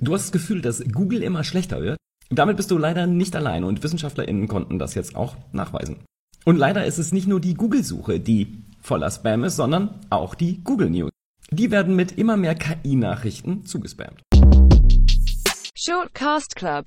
Du hast das Gefühl, dass Google immer schlechter wird? Damit bist du leider nicht allein und WissenschaftlerInnen konnten das jetzt auch nachweisen. Und leider ist es nicht nur die Google-Suche, die voller Spam ist, sondern auch die Google News. Die werden mit immer mehr KI-Nachrichten zugespammt. Shortcast Club